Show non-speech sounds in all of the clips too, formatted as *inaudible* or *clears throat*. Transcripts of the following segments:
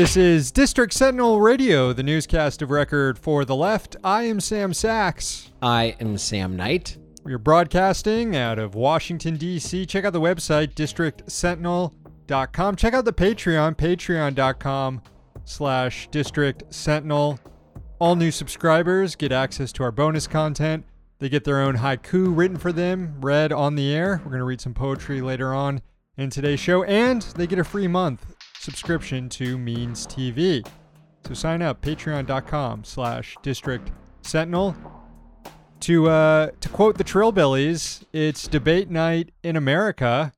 This is District Sentinel Radio, the newscast of record for the left. I am Sam Sachs. I am Sam Knight. We are broadcasting out of Washington, D.C. Check out the website, districtsentinel.com. Check out the Patreon, patreon.com slash district sentinel. All new subscribers get access to our bonus content. They get their own haiku written for them, read on the air. We're going to read some poetry later on in today's show, and they get a free month subscription to Means TV. So sign up, patreon.com slash district sentinel. To, uh, to quote the Trillbillies, it's debate night in America.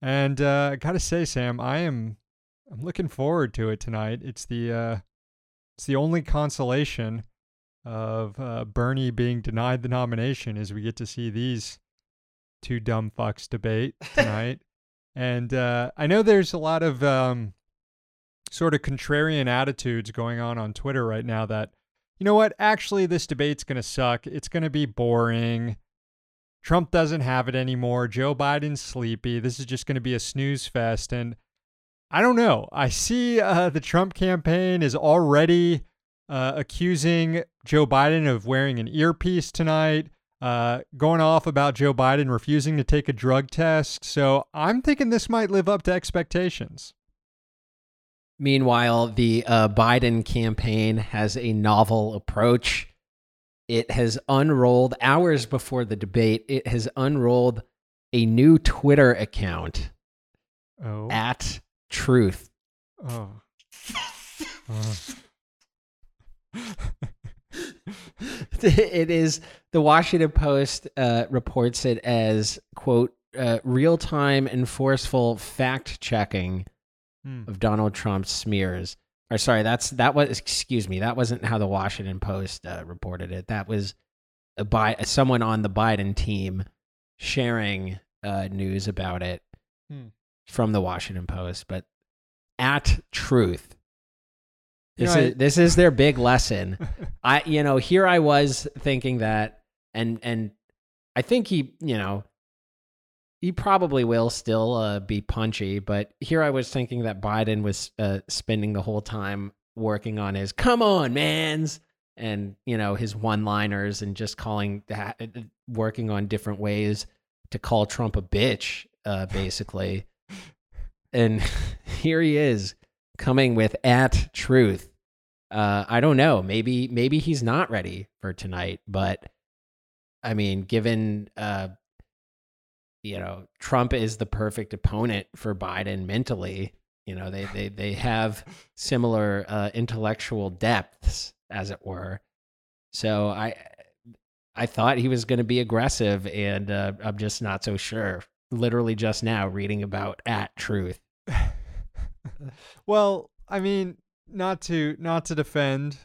And uh, I gotta say, Sam, I am I'm looking forward to it tonight. It's the uh, it's the only consolation of uh, Bernie being denied the nomination is we get to see these two dumb fucks debate *laughs* tonight. And uh, I know there's a lot of um, sort of contrarian attitudes going on on Twitter right now that, you know what, actually, this debate's going to suck. It's going to be boring. Trump doesn't have it anymore. Joe Biden's sleepy. This is just going to be a snooze fest. And I don't know. I see uh, the Trump campaign is already uh, accusing Joe Biden of wearing an earpiece tonight, uh, going off about Joe Biden refusing to take a drug test. So I'm thinking this might live up to expectations. Meanwhile, the uh, Biden campaign has a novel approach. It has unrolled hours before the debate. It has unrolled a new Twitter account Oh. at Truth. Oh. *laughs* *laughs* *laughs* it is the Washington Post uh, reports it as quote uh, real time and forceful fact checking Hmm. of Donald Trump's smears. Or sorry, that's that was excuse me, that wasn't how the Washington Post uh, reported it. That was a by someone on the Biden team sharing uh, news about it Hmm. from the Washington Post, but at Truth. You This know, I- is this is their big lesson. *laughs* I you know here I was thinking that and and I think he you know he probably will still uh, be punchy, but here I was thinking that Biden was uh, spending the whole time working on his "come on, man's" and you know his one-liners and just calling that working on different ways to call Trump a bitch, uh, basically. *laughs* and *laughs* here he is coming with at truth. Uh, I don't know. Maybe maybe he's not ready for tonight, but I mean, given uh, you know, Trump is the perfect opponent for Biden mentally. You know, they they they have similar uh, intellectual depths, as it were. So I I thought he was going to be aggressive, and uh, I'm just not so sure. Literally just now reading about at truth. *laughs* well, I mean, not to not to defend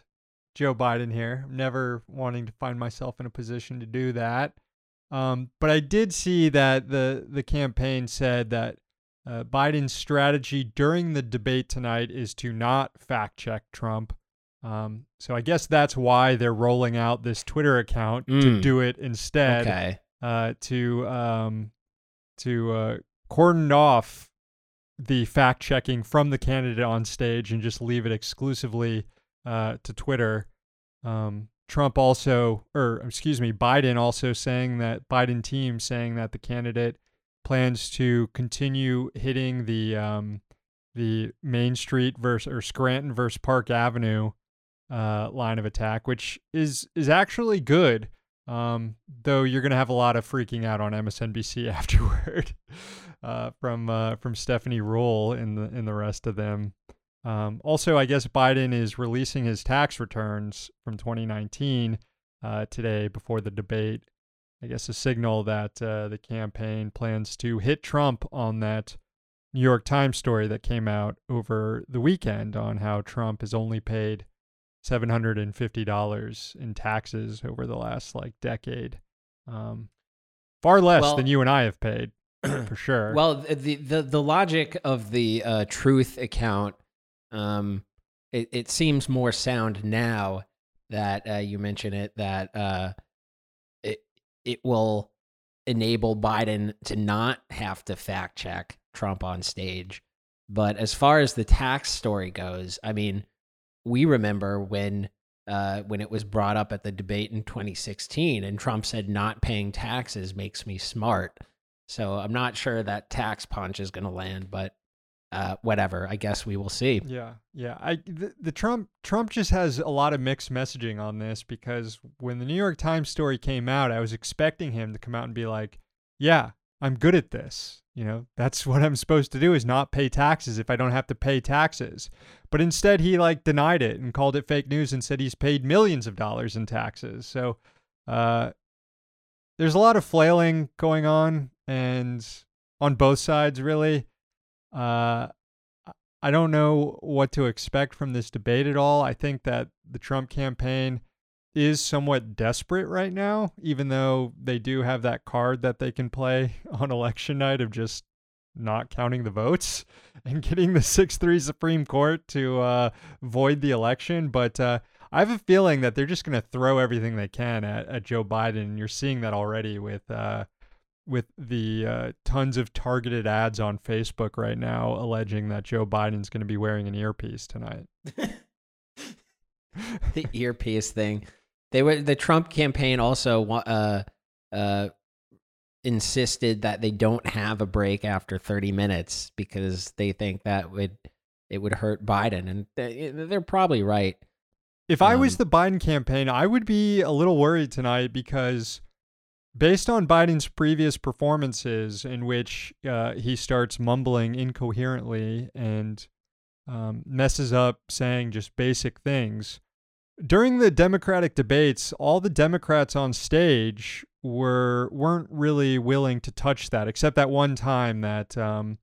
Joe Biden here. I'm never wanting to find myself in a position to do that. Um, but I did see that the the campaign said that uh, Biden's strategy during the debate tonight is to not fact check Trump. Um, so I guess that's why they're rolling out this Twitter account to Mm. do it instead Okay. uh, to um, to uh, cordon off the fact checking from the candidate on stage and just leave it exclusively uh, to Twitter. Um, Trump also, or excuse me, Biden also saying that Biden team saying that the candidate plans to continue hitting the um, the Main Street versus or Scranton versus Park Avenue uh, line of attack, which is is actually good. Um, though you're gonna have a lot of freaking out on MSNBC *laughs* afterward uh, from uh, from Stephanie Ruhle and the and the rest of them. Um, also, I guess Biden is releasing his tax returns from 2019 uh, today before the debate. I guess a signal that uh, the campaign plans to hit Trump on that New York Times story that came out over the weekend on how Trump has only paid $750 in taxes over the last like decade. Um, far less Well- than you and I have paid, *clears throat* for sure. Well, the the the logic of the uh, truth account, um, it, it seems more sound now that uh, you mention it. That uh, it it will enable Biden to not have to fact check Trump on stage. But as far as the tax story goes, I mean, we remember when uh, when it was brought up at the debate in 2016, and Trump said not paying taxes makes me smart. So I'm not sure that tax punch is going to land, but uh, whatever. I guess we will see. Yeah, yeah. I the, the Trump Trump just has a lot of mixed messaging on this because when the New York Times story came out, I was expecting him to come out and be like, "Yeah, I'm good at this. You know, that's *laughs* what I'm supposed to do is not pay taxes if I don't have to pay taxes." But instead, he like denied it and called it fake news and said he's paid millions of dollars in taxes. So, uh, there's a lot of flailing going on and on both sides, really. Uh, I don't know what to expect from this debate at all. I think that the Trump campaign is somewhat desperate right now, even though they do have that card that they can play *laughs* on election night of just not counting the votes *laughs* and getting the 6 3 Supreme Court to uh, void the election. But uh, I have a feeling that they're just going to throw everything they can at, at Joe Biden. And you're seeing that already with uh, with the uh, tons of targeted ads on Facebook right now alleging that Joe Biden's going to be wearing an earpiece tonight. *laughs* the earpiece thing. They were the Trump campaign also uh, uh, insisted that they don't have a break after 30 minutes because they think that would it would hurt Biden and they're probably right. If I was um, the Biden campaign, I would be a little worried tonight because based on Biden's previous performances, in which uh, he starts mumbling incoherently and um, messes up saying just basic things, during the Democratic debates, all the Democrats on stage were weren't really willing to touch that, except that one time that um,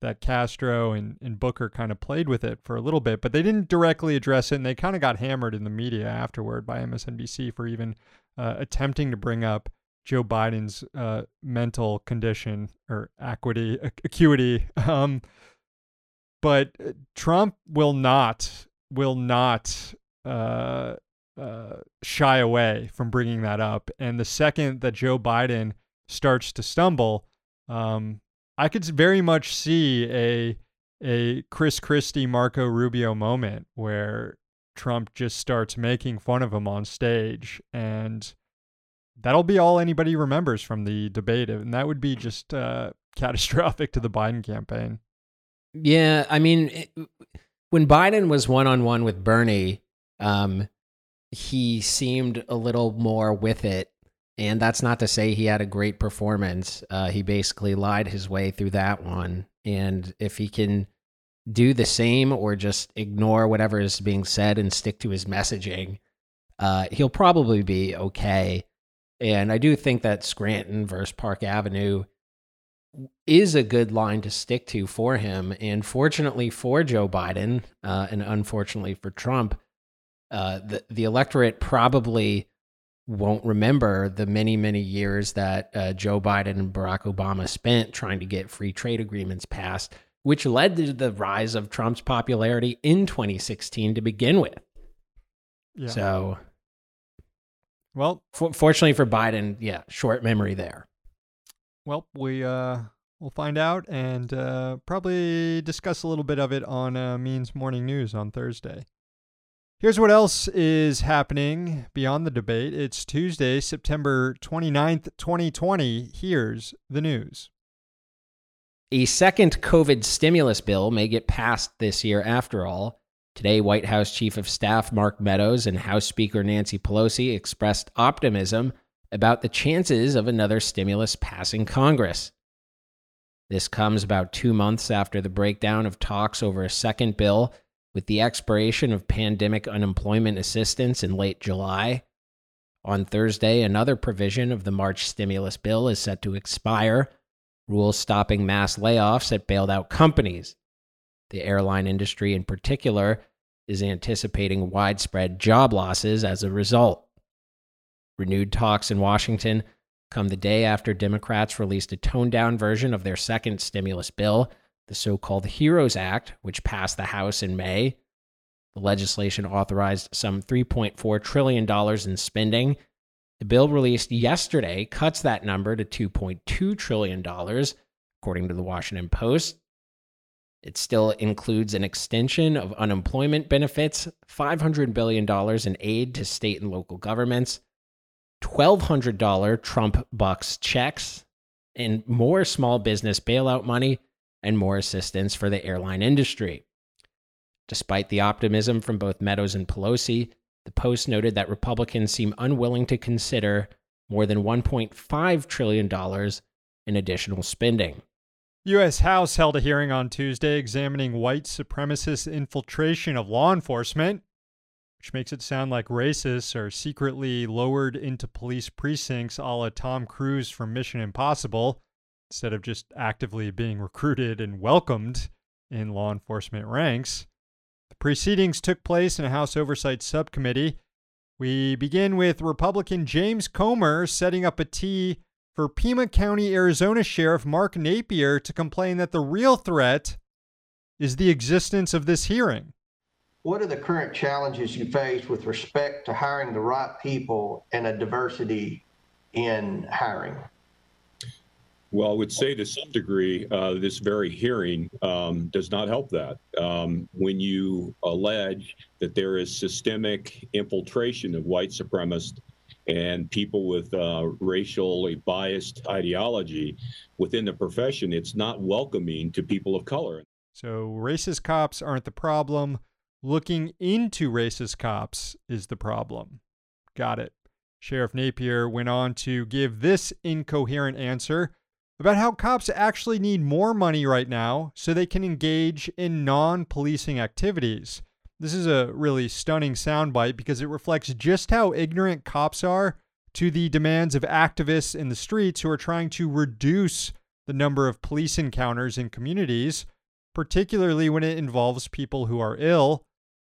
that Castro and, and Booker kind of played with it for a little bit, but they didn't directly address it, and they kind of got hammered in the media afterward by MSNBC for even uh, attempting to bring up Joe Biden's uh, mental condition or acuity, acuity. *laughs* Um, but uh, Trump will not will not uh, uh, shy away from bringing that up. And the second that Joe Biden starts to stumble, um, I could very much see a a Chris Christie Marco Rubio moment where Trump just starts making fun of him on stage and that'll be all anybody remembers from the debate, and that would be just uh, *laughs* catastrophic to the Biden campaign. Yeah, I mean, it, when Biden was one on one with Bernie, um, he seemed a little more with it. And that's not to say he had a great performance. Uh, he basically lied his way through that one. And if he can do the same or just ignore whatever is being said and stick to his messaging, uh, he'll probably be okay. And I do think that Scranton versus Park Avenue is a good line to stick to for him. And fortunately for Joe Biden, uh, and unfortunately for Trump, uh, the the electorate probably won't remember the many many years that uh, Joe Biden and Barack Obama spent trying to get free trade agreements passed, which led to the rise of Trump's popularity in 2016 to begin with. Yeah. So well, for, fortunately for Biden, yeah, short memory there. Well, we uh, we'll find out and uh, probably discuss a little bit of it on uh, Means Morning News on Thursday. Here's what else is happening beyond the debate. It's Tuesday, September 29th, 2020. Here's the news. A second COVID stimulus bill may get passed this year after all. Today, White House Chief of Staff Mark Meadows and House Speaker Nancy Pelosi expressed optimism about the chances of another stimulus passing Congress. This comes about two months after the breakdown of talks over a second bill with the expiration of pandemic unemployment assistance in late July. On Thursday, another provision of the March stimulus bill is set to expire, rules stopping mass layoffs at bailed out companies. The airline industry, in particular, is anticipating widespread job losses as a result. Renewed talks in Washington come the day after Democrats released a toned down version of their second stimulus bill, the so called HEROES Act, which passed the House in May. The legislation authorized some $3.4 trillion in spending. The bill released yesterday cuts that number to $2.2 trillion, according to the Washington Post. It still includes an extension of unemployment benefits, $500 billion in aid to state and local governments, $1,200 Trump Bucks checks, and more small business bailout money and more assistance for the airline industry. Despite the optimism from both Meadows and Pelosi, the Post noted that Republicans seem unwilling to consider more than $1.5 trillion in additional spending. U.S. House held a hearing on Tuesday examining white supremacist infiltration of law enforcement, which makes it sound like racists are secretly lowered into police precincts a la Tom Cruise from Mission Impossible, instead of just actively being recruited and welcomed in law enforcement ranks. The proceedings took place in a House Oversight Subcommittee. We begin with Republican James Comer setting up a T for Pima County, Arizona Sheriff Mark Napier to complain that the real threat is the existence of this hearing. What are the current challenges you face with respect to hiring the right people and a diversity in hiring? Well, I would say to some degree, uh, this very hearing um, does not help that. Um, when you allege that there is systemic infiltration of white supremacists and people with uh, racially biased ideology within the profession, it's not welcoming to people of color. So, racist cops aren't the problem. Looking into racist cops is the problem. Got it. Sheriff Napier went on to give this incoherent answer about how cops actually need more money right now so they can engage in non policing activities. This is a really stunning soundbite because it reflects just how ignorant cops are to the demands of activists in the streets who are trying to reduce the number of police encounters in communities, particularly when it involves people who are ill.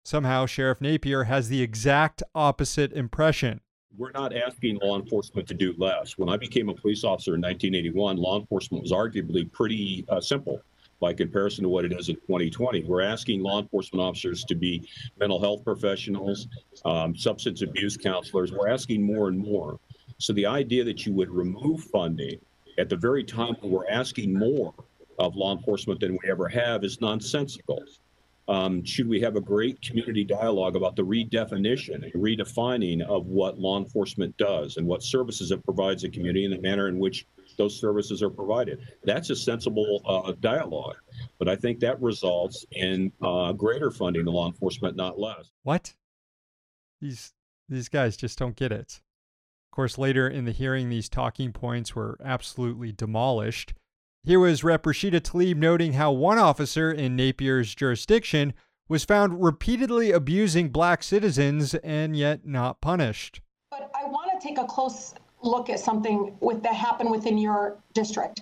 Somehow, Sheriff Napier has the exact opposite impression. We're not asking law enforcement to do less. When I became a police officer in 1981, law enforcement was arguably pretty uh, simple by comparison to what it is in 2020. We're asking law enforcement officers to be mental health professionals, um, substance abuse counselors. We're asking more and more. So the idea that you would remove funding at the very time when we're asking more of law enforcement than we ever have is nonsensical. Um, should we have a great community dialogue about the redefinition and redefining of what law enforcement does and what services it provides the community and the manner in which those services are provided. That's a sensible uh, dialogue. But I think that results in uh, greater funding to law enforcement, not less. What? These these guys just don't get it. Of course, later in the hearing, these talking points were absolutely demolished. Here was Rep. Rashida Tlaib noting how one officer in Napier's jurisdiction was found repeatedly abusing black citizens and yet not punished. But I want to take a close look at something with that happened within your district.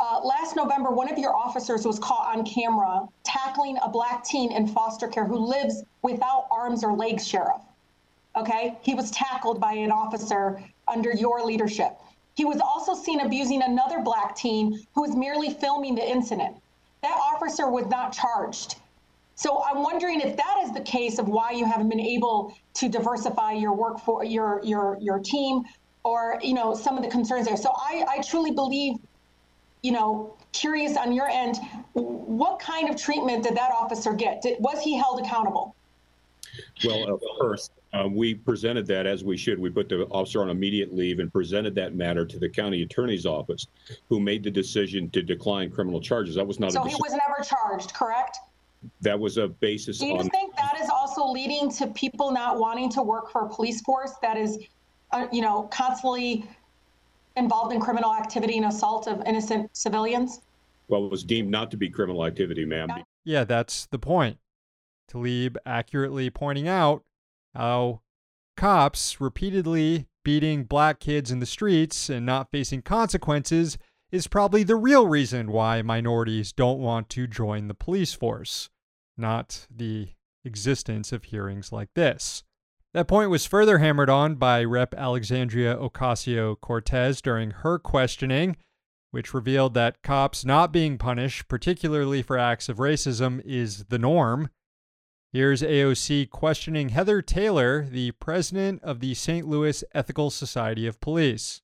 Uh, last November, one of your officers was caught on camera tackling a black teen in foster care who lives without arms or legs, Sheriff. Okay? He was tackled by an officer under your leadership. He was also seen abusing another black teen who was merely filming the incident. That officer was not charged. So I'm wondering if that is the case of why you haven't been able to diversify your work for your your your team or you know some of the concerns there. So I, I truly believe, you know, curious on your end, what kind of treatment did that officer get? Did, was he held accountable? Well, of course, uh, we presented that as we should. We put the officer on immediate leave and presented that matter to the county attorney's office, who made the decision to decline criminal charges. That was not. A So he was never charged, correct? That was a basis. Do you on, think that is also leading to people not wanting to work for a police force that is uh, you know, constantly involved in criminal activity and assault of innocent civilians? Well, it was deemed not to be criminal activity, ma'am. Yeah, that's the point. Tlaib accurately pointing out how cops repeatedly beating black kids in the streets and not facing consequences is probably the real reason why minorities don't want to join the police force, not the existence of hearings like this. That point was further hammered on by Rep. Alexandria Ocasio Cortez during her questioning, which revealed that cops not being punished, particularly for acts of racism, is the norm. Here's AOC questioning Heather Taylor, the president of the St. Louis Ethical Society of Police.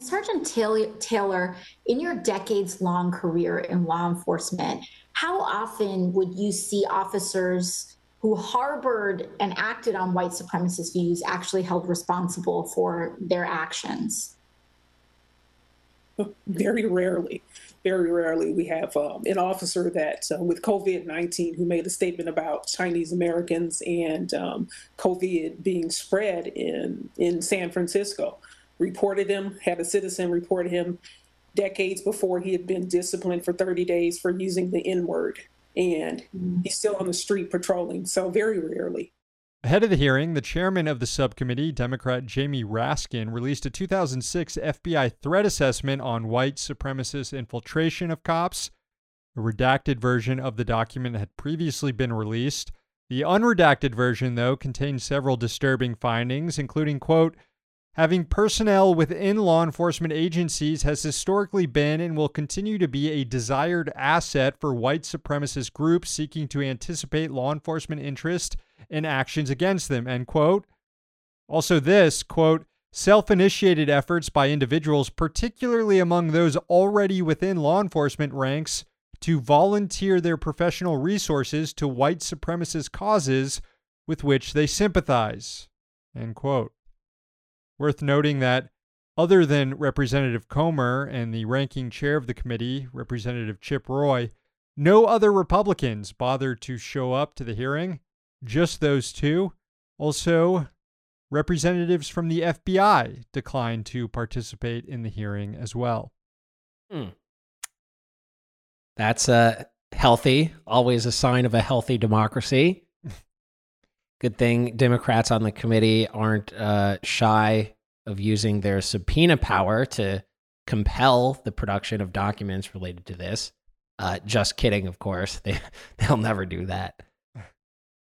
Sergeant Taylor, in your decades long career in law enforcement, how often would you see officers who harbored and acted on white supremacist views actually held responsible for their actions? *laughs* Very rarely. Very rarely. We have um, an officer that, uh, with COVID 19, who made a statement about Chinese Americans and um, COVID being spread in, in San Francisco reported him, had a citizen report him decades before he had been disciplined for 30 days for using the N word. And he's still on the street patrolling, so very rarely. Ahead of the hearing, the chairman of the subcommittee, Democrat Jamie Raskin, released a 2006 FBI threat assessment on white supremacist infiltration of cops. A redacted version of the document had previously been released. The unredacted version, though, contained several disturbing findings, including, quote, Having personnel within law enforcement agencies has historically been and will continue to be a desired asset for white supremacist groups seeking to anticipate law enforcement interest and actions against them. End quote. Also, this quote, self initiated efforts by individuals, particularly among those already within law enforcement ranks, to volunteer their professional resources to white supremacist causes with which they sympathize. End quote. Worth noting that other than Representative Comer and the ranking chair of the committee, Representative Chip Roy, no other Republicans bothered to show up to the hearing, just those two. Also, representatives from the FBI declined to participate in the hearing as well. Hmm. That's uh, healthy, always a sign of a healthy democracy. Good thing Democrats on the committee aren't uh, shy of using their subpoena power to compel the production of documents related to this. Uh, just kidding, of course. They, *laughs* they'll never do that.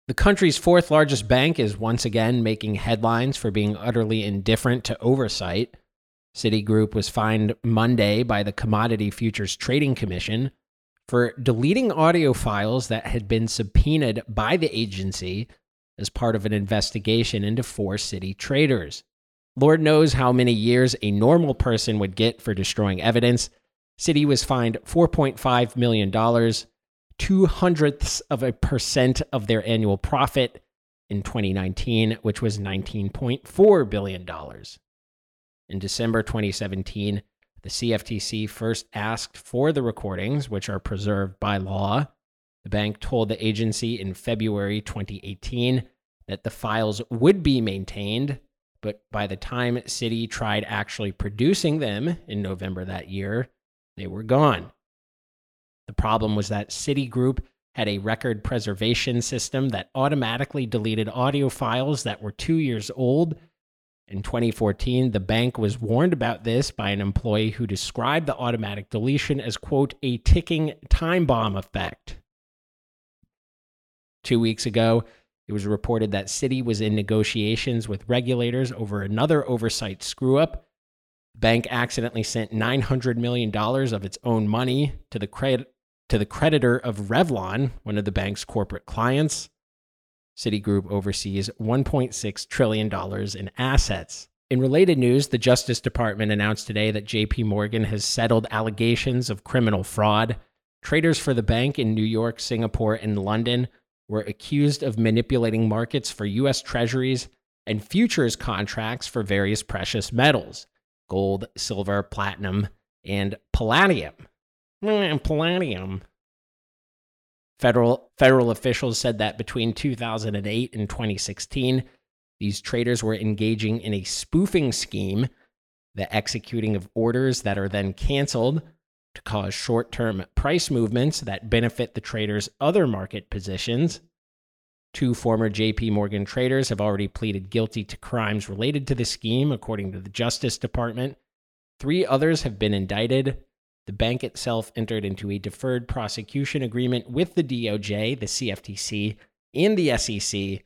The country's fourth largest bank is once again making headlines for being utterly indifferent to oversight. Citigroup was fined Monday by the Commodity Futures Trading Commission for deleting audio files that had been subpoenaed by the agency as part of an investigation into four Citi traders. Lord knows how many years a normal person would get for destroying evidence. Citi was fined $4.5 million, two hundredths of a percent of their annual profit in 2019, which was $19.4 billion. In December 2017, the CFTC first asked for the recordings, which are preserved by law. The bank told the agency in February 2018 that the files would be maintained, but by the time Citi tried actually producing them in November that year, they were gone. The problem was that Citigroup had a record preservation system that automatically deleted audio files that were two years old. In 2014, the bank was warned about this by an employee who described the automatic deletion as, quote, a ticking time bomb effect. Two weeks ago, it was reported that Citi was in negotiations with regulators over another oversight screw up. The bank accidentally sent $900 million of its own money to the, to the creditor of Revlon, one of the bank's corporate clients. Citigroup oversees $1.6 trillion in assets. In related news, the Justice Department announced today that JP Morgan has settled allegations of criminal fraud. Traders for the bank in New York, Singapore, and London were accused of manipulating markets for U.S. treasuries and futures contracts for various precious metals gold, silver, platinum, and palladium. Mm, palladium. Federal, federal officials said that between 2008 and 2016, these traders were engaging in a spoofing scheme, the executing of orders that are then canceled to cause short term price movements that benefit the trader's other market positions. Two former JP Morgan traders have already pleaded guilty to crimes related to the scheme, according to the Justice Department. Three others have been indicted. The bank itself entered into a deferred prosecution agreement with the DOJ, the CFTC, and the SEC,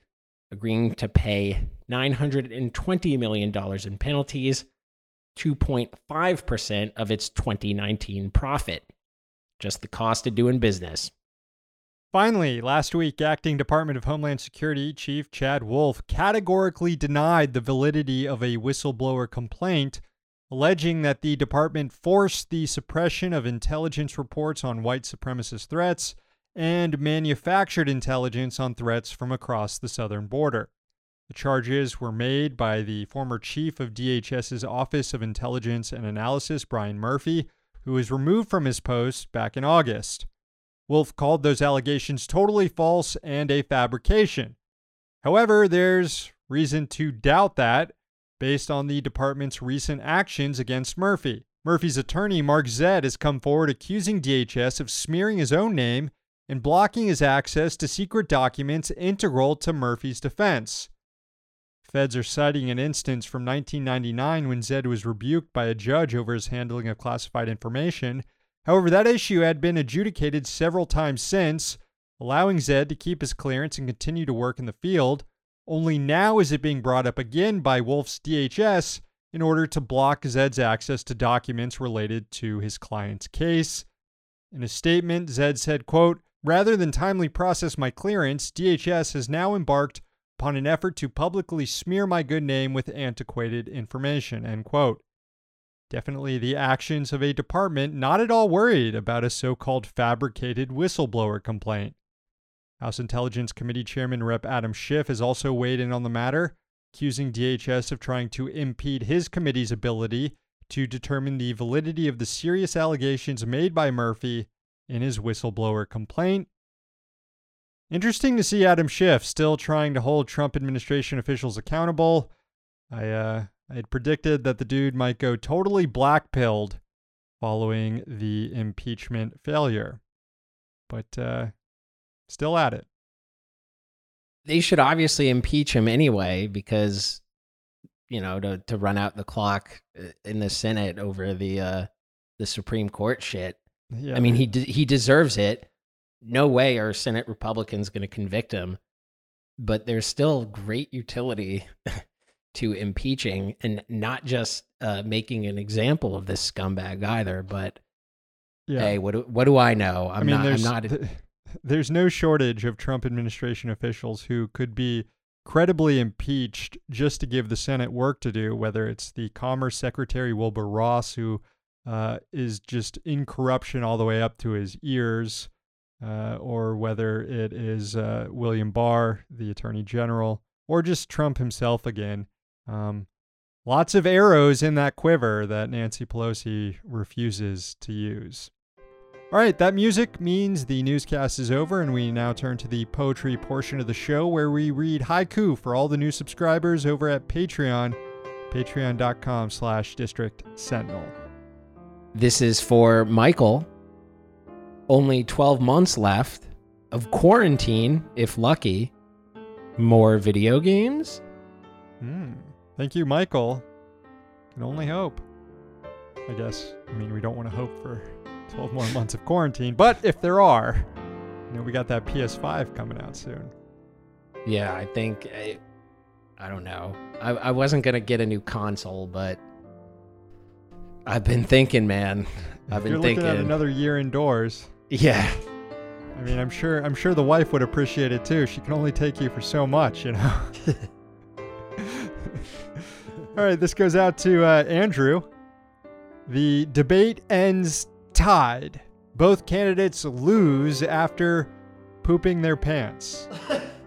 agreeing to pay $920 million in penalties 2.5% of its 2019 profit. Just the cost of doing business. Finally, last week, Acting Department of Homeland Security Chief Chad Wolf categorically denied the validity of a whistleblower complaint alleging that the department forced the suppression of intelligence reports on white supremacist threats and manufactured intelligence on threats from across the southern border. The charges were made by the former chief of DHS's Office of Intelligence and Analysis, Brian Murphy, who was removed from his post back in August. Wolf called those allegations totally false and a fabrication. However, there's reason to doubt that based on the department's recent actions against Murphy. Murphy's attorney, Mark Zaid, has come forward accusing DHS of smearing his own name and blocking his access to secret documents integral to Murphy's defense. Feds are citing an instance from 1999 when Zaid was rebuked by a judge over his handling of classified information However, that issue had been adjudicated several times since, allowing Zaid to keep his clearance and continue to work in the field. Only now is it being brought up again by Wolf's DHS in order to block Zaid's access to documents related to his client's case. In a statement, Zaid said, quote, Rather than timely process my clearance, DHS has now embarked upon an effort to publicly smear my good name with antiquated information, end quote. Definitely the actions of a department not at all worried about a so called fabricated whistleblower complaint. House Intelligence Committee Chairman Rep. Adam Schiff has also weighed in on the matter, accusing DHS of trying to impede his committee's ability to determine the validity of the serious allegations made by Murphy in his whistleblower complaint. Interesting to see Adam Schiff still trying to hold Trump administration officials accountable. I uh, I had predicted that the dude might go totally black pilled following the impeachment failure, but uh, still at it. They should obviously impeach him anyway because, you know, to to run out the clock uh, in the Senate over the uh, the Supreme Court shit. Yeah, I mean, he de- he deserves it. No way are Senate Republicans going to convict him, but there's still great utility *laughs* to impeaching and not just uh, making an example of this scumbag either. But yeah. hey, what do, what do I know? I'm I mean, not. There's, I'm not. *laughs* there's no shortage of Trump administration officials who could be credibly impeached just to give the Senate work to do. Whether it's the Commerce Secretary Wilbur Ross, who uh, is just in corruption all the way up to his ears. Uh, or whether it is uh, William Barr, the Attorney General, or just Trump himself again. Um, lots of arrows in that quiver that Nancy Pelosi refuses to use. All right, that music means the newscast is over, and we now turn to the poetry portion of the show where we read haiku for all the new subscribers over at Patreon, patreon.com slash district sentinel. This is for Michael. Only 12 months left of quarantine, if lucky. More video games? Hmm. Thank you, Michael. Can only hope. I guess. I mean, we don't want to hope for *laughs* 12 more months of quarantine, but if there are, you know, we got that PS5 coming out soon. Yeah, I think I, I don't know. I, I wasn't gonna get a new console, but I've been thinking, man. I've been You're thinking looking at another year indoors. Yeah. I mean, I'm sure I'm sure the wife would appreciate it too. She can only take you for so much, you know. *laughs* All right, this goes out to uh, Andrew. The debate ends tied. Both candidates lose after pooping their pants.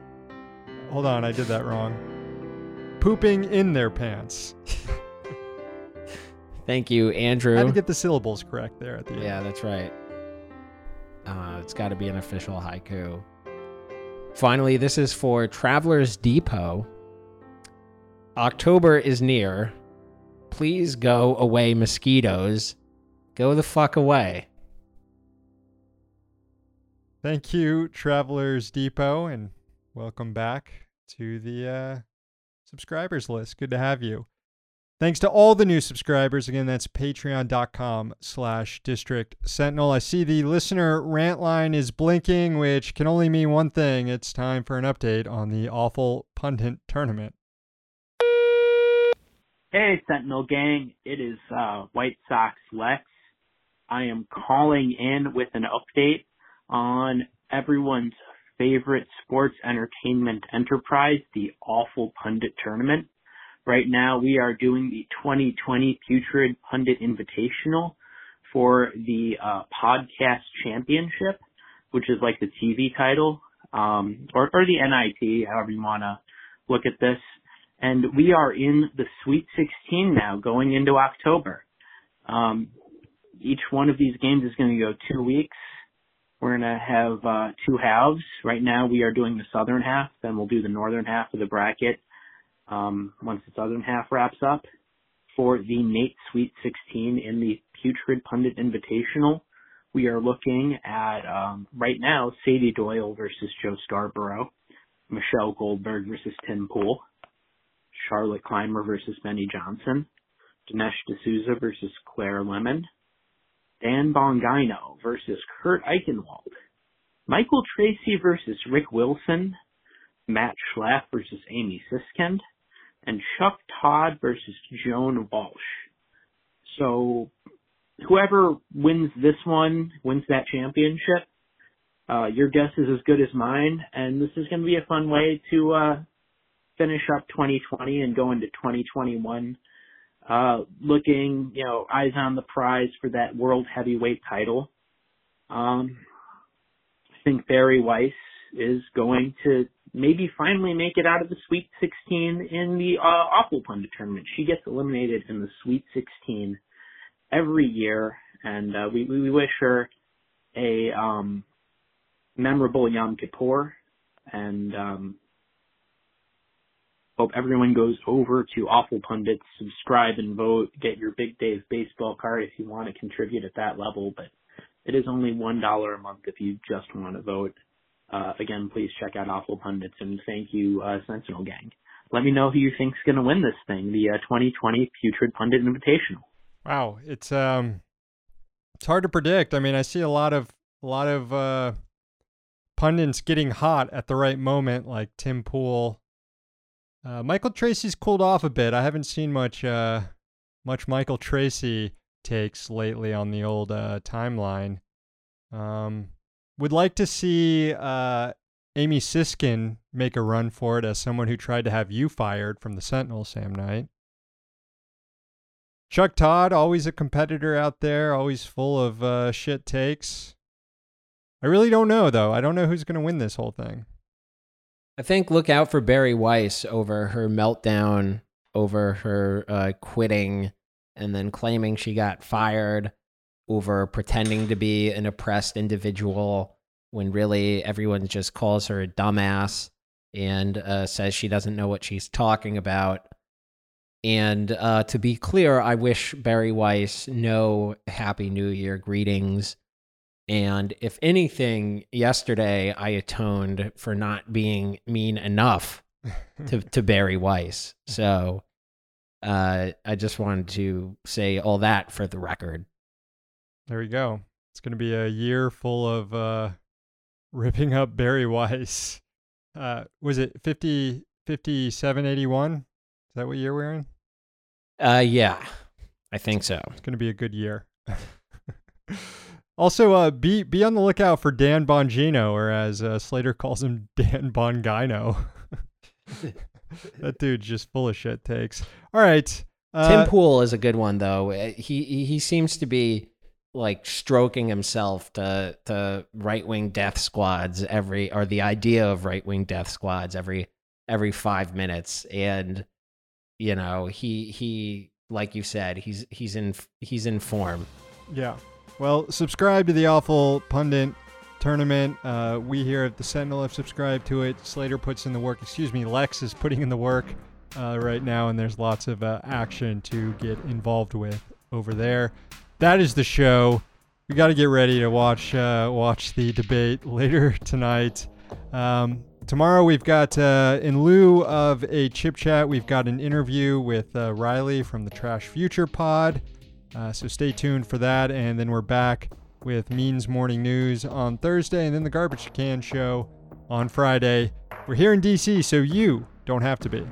*laughs* Hold on, I did that wrong. Pooping in their pants. *laughs* Thank you, Andrew. I had to get the syllables correct there at the end. Yeah, that's right. Uh, it's got to be an official haiku. Finally, this is for Travelers Depot. October is near. Please go away, mosquitoes. Go the fuck away. Thank you, Travelers Depot, and welcome back to the uh, subscribers list. Good to have you. Thanks to all the new subscribers. Again, that's patreon.com slash district sentinel. I see the listener rant line is blinking, which can only mean one thing. It's time for an update on the awful pundit tournament. Hey, Sentinel Gang. It is uh, White Sox Lex. I am calling in with an update on everyone's favorite sports entertainment enterprise, the Awful Pundit Tournament. Right now, we are doing the 2020 Putrid Pundit Invitational for the uh, podcast championship, which is like the TV title, um, or, or the NIT, however you want to look at this. And we are in the Sweet 16 now, going into October. Um, each one of these games is going to go two weeks. We're going to have uh, two halves. Right now, we are doing the southern half, then we'll do the northern half of the bracket um, once the southern half wraps up. For the NATE Sweet 16 in the Putrid Pundit Invitational, we are looking at um, right now Sady Doyle versus Joe Scarborough, Michelle Goldberg versus Tim Pool, Charlotte Clymer versus Benny Johnson, Dinesh D'Souza versus Claire Lehmann, Dan Bongino versus Kurt Eichenwald, Michael Tracey versus Rick Wilson, Matt Schlapp versus Amy Siskind, and Chuck Todd versus Joan Walsh. So whoever wins this one wins that championship. Uh, your guess is as good as mine, and this is going to be a fun way to uh, finish up 2020 and go into 2021 uh, looking, you know, eyes on the prize for that world heavyweight title. Um, I think Bari Weiss is going to maybe finally make it out of the Sweet 16 in the uh, Awful Pundit tournament. She gets eliminated in the Sweet 16 every year, and uh, we, we wish her a um, memorable Yom Kippur, and um, hope everyone goes over to Awful Pundits, subscribe and vote, get your Big Dave baseball card if you want to contribute at that level, but it is only $1 a month if you just want to vote. Uh, again, please check out Awful Pundits and thank you, uh, Sentinel Gang. Let me know who you think's going to win this thing, the uh, 2020 Putrid Pundit Invitational. Wow, it's um, it's hard to predict. I mean, I see a lot of a lot of uh, pundits getting hot at the right moment, like Tim Pool. Uh, Michael Tracey's cooled off a bit. I haven't seen much uh, much Michael Tracey takes lately on the old uh, timeline. Um, would like to see uh, Amy Siskind make a run for it as someone who tried to have you fired from the Sentinel, Sam Knight. Chuck Todd, always a competitor out there, always full of uh, shit takes. I really don't know, though. I don't know who's going to win this whole thing. I think look out for Bari Weiss over her meltdown, over her uh, quitting, and then claiming she got fired over pretending to be an oppressed individual when really everyone just calls her a dumbass and uh, says she doesn't know what she's talking about. And uh, to be clear, I wish Bari Weiss no Happy New Year greetings. And if anything, yesterday I atoned for not being mean enough *laughs* to, to Bari Weiss. *laughs* So uh, I just wanted to say all that for the record. There we go. It's going to be a year full of uh, *laughs* ripping up Bari Weiss. Uh, was it 50, 5781? Is that what year we're in? Uh, yeah, I think so. It's going to be a good year. *laughs* also, uh, be be on the lookout for Dan Bongino, or as uh, Slater calls him, *laughs* Dan Bongino. that dude's just full of shit takes. All right. Uh, Tim Pool is a good one though. Uh, He he, he seems to be like stroking himself to to right wing death squads every or the idea of right wing death squads every every five minutes and you know he he like you said he's he's in he's in form Yeah. Well, subscribe to the Awful Pundit tournament. Uh, we here at the Sentinel have subscribed to it. Slater puts in the work. Excuse me, Lex is putting in the work uh, right now, and there's lots of uh, action to get involved with over there. That is the show. We got to get ready to watch uh, watch the debate *laughs* later tonight. Um, tomorrow we've got, uh, in lieu of a chip chat, we've got an interview with uh, Riley from the Trash Future Pod. Uh, so stay tuned for that. And then we're back with Means Morning News on Thursday and then the Garbage Can Show on Friday. We're here in DC, so you don't have to be.